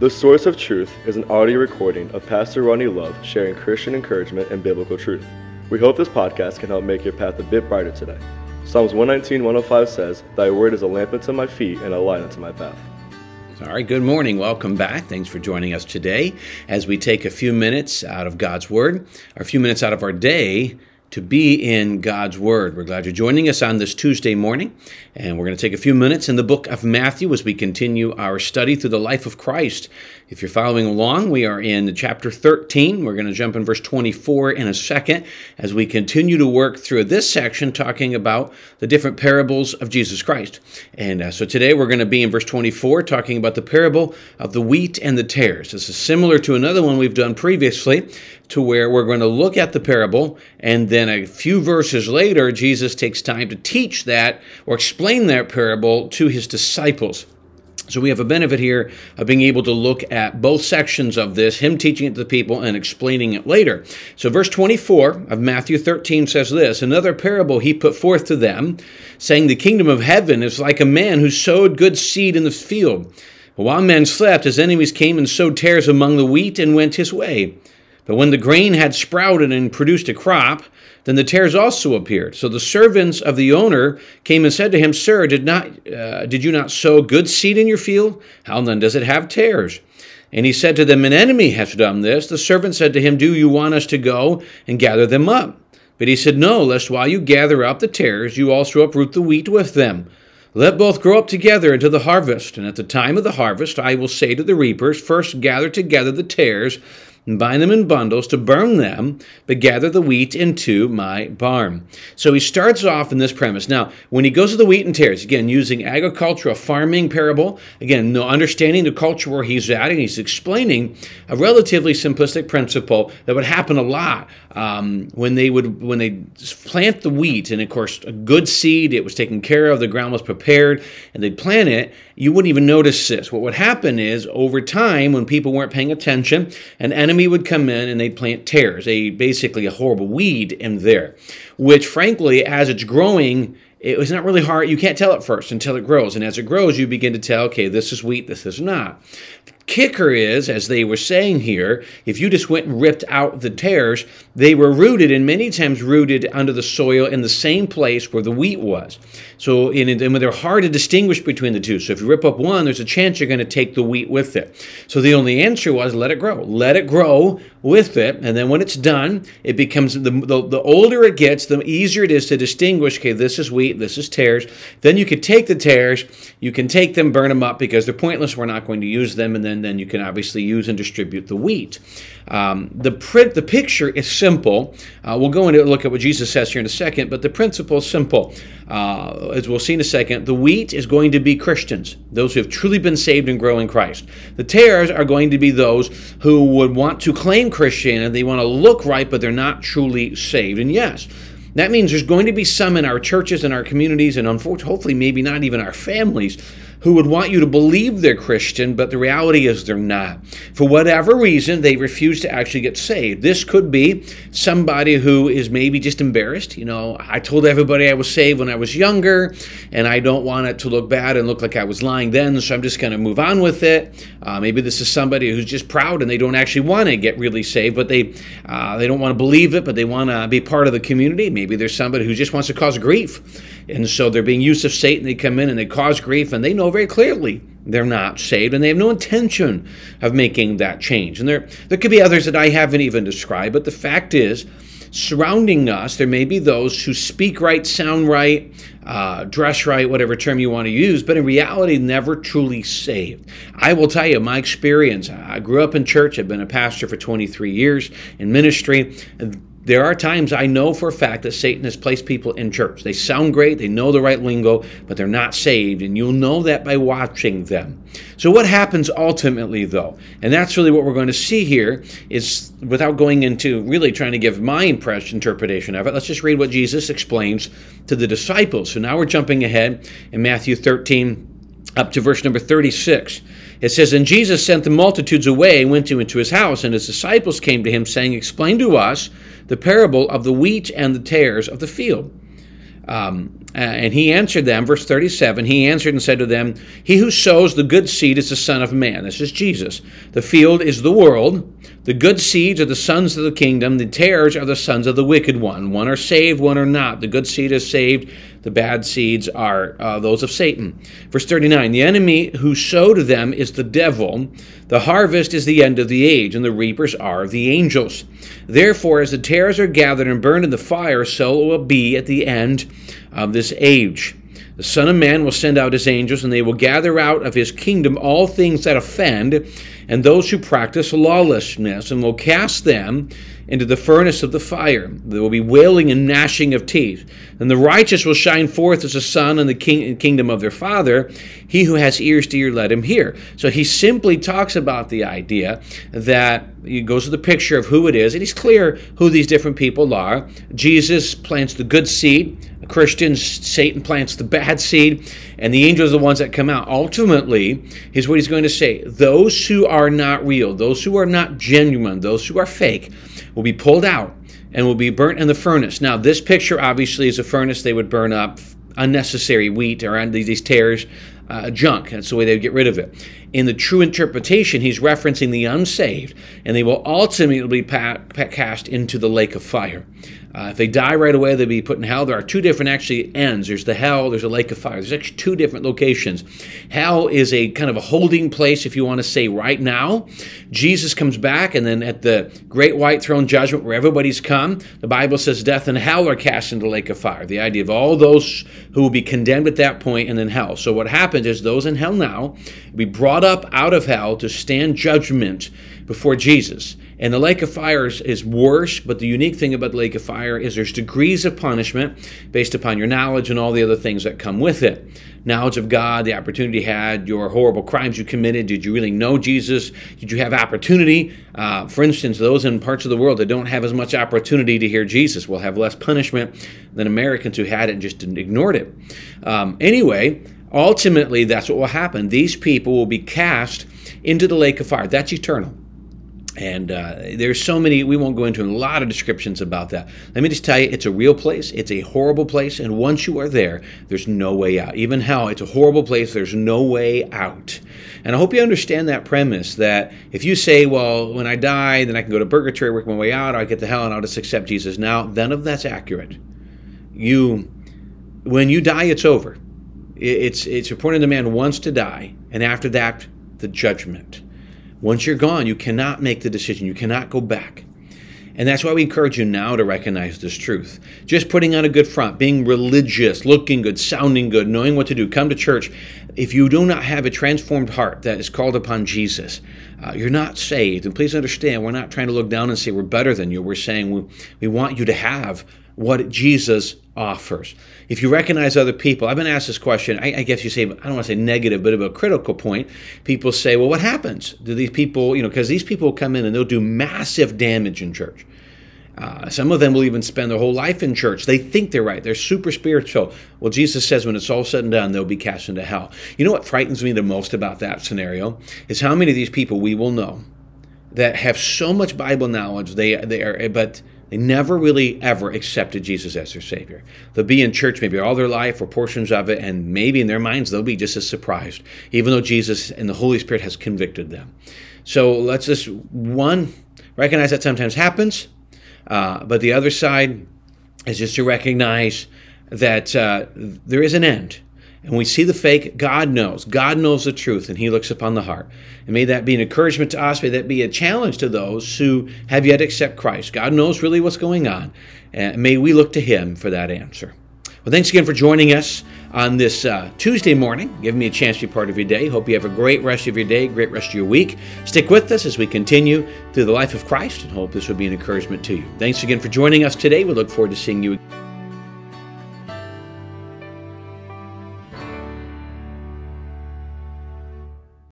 The Source of Truth is an audio recording of Pastor Ronnie Love sharing Christian encouragement and biblical truth. We hope this podcast can help make your path a bit brighter today. Psalms 119, 105 says, Thy word is a lamp unto my feet and a light unto my path. All right, good morning. Welcome back. Thanks for joining us today as we take a few minutes out of God's Word, or a few minutes out of our day to be in God's Word. We're glad you're joining us on this Tuesday morning, and we're going to take a few minutes in the book of Matthew as we continue our study through the life of Christ. If you're following along, we are in chapter 13. We're going to jump in verse 24 in a second as we continue to work through this section talking about the different parables of Jesus Christ. And uh, so today we're going to be in verse 24 talking about the parable of the wheat and the tares. This is similar to another one we've done previously to where we're going to look at the parable, and then a few verses later, Jesus takes time to teach that or explain that parable to his disciples. So we have a benefit here of being able to look at both sections of this, him teaching it to the people and explaining it later. So verse 24 of Matthew 13 says this Another parable he put forth to them, saying, The kingdom of heaven is like a man who sowed good seed in the field. But while men slept, his enemies came and sowed tares among the wheat and went his way. But when the grain had sprouted and produced a crop, then the tares also appeared. So the servants of the owner came and said to him, Sir, did, not, uh, did you not sow good seed in your field? How then does it have tares? And he said to them, An enemy has done this. The servant said to him, Do you want us to go and gather them up? But he said, No, lest while you gather up the tares, you also uproot the wheat with them. Let both grow up together into the harvest. And at the time of the harvest, I will say to the reapers, First gather together the tares and bind them in bundles to burn them, but gather the wheat into my barn. So he starts off in this premise. Now, when he goes to the wheat and tares, again, using agriculture, a farming parable, again, no understanding the culture where he's at, and he's explaining a relatively simplistic principle that would happen a lot um, when they would when they plant the wheat, and of course, a good seed, it was taken care of, the ground was prepared, and they'd plant it. You wouldn't even notice this. What would happen is over time, when people weren't paying attention, an enemy would come in and they'd plant tares, a basically a horrible weed in there, which frankly, as it's growing, it was not really hard. You can't tell at first until it grows. And as it grows, you begin to tell, okay, this is wheat, this is not kicker is, as they were saying here, if you just went and ripped out the tares, they were rooted and many times rooted under the soil in the same place where the wheat was. So, in, and when they're hard to distinguish between the two. So, if you rip up one, there's a chance you're going to take the wheat with it. So, the only answer was let it grow. Let it grow with it. And then when it's done, it becomes the, the, the older it gets, the easier it is to distinguish okay, this is wheat, this is tares. Then you could take the tares, you can take them, burn them up because they're pointless. We're not going to use them. And then and then you can obviously use and distribute the wheat. Um, the print, the picture is simple. Uh, we'll go into look at what Jesus says here in a second, but the principle is simple. Uh, as we'll see in a second, the wheat is going to be Christians, those who have truly been saved and grow in Christ. The tares are going to be those who would want to claim Christianity, they want to look right, but they're not truly saved. And yes, that means there's going to be some in our churches and our communities, and unfortunately, hopefully, maybe not even our families, who would want you to believe they're Christian, but the reality is they're not. For whatever reason, they refuse to actually get saved. This could be somebody who is maybe just embarrassed. You know, I told everybody I was saved when I was younger, and I don't want it to look bad and look like I was lying then, so I'm just going to move on with it. Uh, maybe this is somebody who's just proud and they don't actually want to get really saved, but they uh, they don't want to believe it, but they want to be part of the community. Maybe there's somebody who just wants to cause grief, and so they're being used of Satan. They come in and they cause grief, and they know very clearly they're not saved and they have no intention of making that change. And there, there could be others that I haven't even described, but the fact is, surrounding us, there may be those who speak right, sound right, uh, dress right, whatever term you want to use, but in reality, never truly saved. I will tell you my experience. I grew up in church, I've been a pastor for 23 years in ministry there are times I know for a fact that Satan has placed people in church. They sound great, they know the right lingo, but they're not saved, and you'll know that by watching them. So, what happens ultimately, though? And that's really what we're going to see here is without going into really trying to give my impression, interpretation of it, let's just read what Jesus explains to the disciples. So, now we're jumping ahead in Matthew 13 up to verse number 36. It says, And Jesus sent the multitudes away and went into his house, and his disciples came to him, saying, Explain to us the parable of the wheat and the tares of the field. Um, and he answered them, verse 37, he answered and said to them, He who sows the good seed is the Son of Man. This is Jesus. The field is the world. The good seeds are the sons of the kingdom. The tares are the sons of the wicked one. One are saved, one are not. The good seed is saved. The bad seeds are uh, those of Satan. Verse 39 The enemy who sowed them is the devil. The harvest is the end of the age, and the reapers are the angels. Therefore, as the tares are gathered and burned in the fire, so it will be at the end of this age. The Son of Man will send out his angels, and they will gather out of his kingdom all things that offend, and those who practice lawlessness, and will cast them into the furnace of the fire. There will be wailing and gnashing of teeth. And the righteous will shine forth as the sun in the king- kingdom of their Father. He who has ears to hear, let him hear. So he simply talks about the idea that he goes to the picture of who it is, and he's clear who these different people are. Jesus plants the good seed, Christians, Satan plants the bad seed, and the angels are the ones that come out. Ultimately, is what he's going to say those who are not real, those who are not genuine, those who are fake, will be pulled out and will be burnt in the furnace. Now, this picture obviously is a furnace they would burn up unnecessary wheat or these tares, uh, junk. That's the way they would get rid of it. In the true interpretation, he's referencing the unsaved, and they will ultimately be cast into the lake of fire. Uh, if they die right away, they'll be put in hell. There are two different actually ends. There's the hell. There's a lake of fire. There's actually two different locations. Hell is a kind of a holding place, if you want to say, right now. Jesus comes back, and then at the great white throne judgment, where everybody's come, the Bible says death and hell are cast into the lake of fire. The idea of all those who will be condemned at that point, and then hell. So what happens is those in hell now will be brought up out of hell to stand judgment before Jesus. And the lake of fire is, is, worse, but the unique thing about the lake of fire is there's degrees of punishment based upon your knowledge and all the other things that come with it. Knowledge of God, the opportunity you had, your horrible crimes you committed. Did you really know Jesus? Did you have opportunity? Uh, for instance, those in parts of the world that don't have as much opportunity to hear Jesus will have less punishment than Americans who had it and just ignored it. Um, anyway, ultimately, that's what will happen. These people will be cast into the lake of fire. That's eternal. And uh, there's so many, we won't go into a lot of descriptions about that. Let me just tell you, it's a real place. It's a horrible place. And once you are there, there's no way out. Even hell, it's a horrible place. There's no way out. And I hope you understand that premise that if you say, well, when I die, then I can go to purgatory, work my way out, or I get to hell, and I'll just accept Jesus now, none of that's accurate. You, when you die, it's over. It's, it's important the man wants to die. And after that, the judgment. Once you're gone, you cannot make the decision. You cannot go back. And that's why we encourage you now to recognize this truth. Just putting on a good front, being religious, looking good, sounding good, knowing what to do, come to church. If you do not have a transformed heart that is called upon Jesus, uh, you're not saved. And please understand, we're not trying to look down and say we're better than you. We're saying we, we want you to have what Jesus offers. If you recognize other people, I've been asked this question. I, I, guess you say, I don't want to say negative, but of a critical point. People say, well, what happens? Do these people, you know, because these people come in and they'll do massive damage in church. Uh, some of them will even spend their whole life in church. They think they're right. They're super spiritual. Well, Jesus says when it's all said and done, they'll be cast into hell. You know what frightens me the most about that scenario is how many of these people we will know that have so much Bible knowledge. They they are, but they never really ever accepted Jesus as their Savior. They'll be in church maybe all their life or portions of it, and maybe in their minds they'll be just as surprised, even though Jesus and the Holy Spirit has convicted them. So let's just, one, recognize that sometimes happens, uh, but the other side is just to recognize that uh, there is an end and we see the fake, God knows. God knows the truth, and He looks upon the heart. And may that be an encouragement to us. May that be a challenge to those who have yet accept Christ. God knows really what's going on. And may we look to Him for that answer. Well, thanks again for joining us on this uh, Tuesday morning, giving me a chance to be part of your day. Hope you have a great rest of your day, great rest of your week. Stick with us as we continue through the life of Christ and hope this will be an encouragement to you. Thanks again for joining us today. We look forward to seeing you again.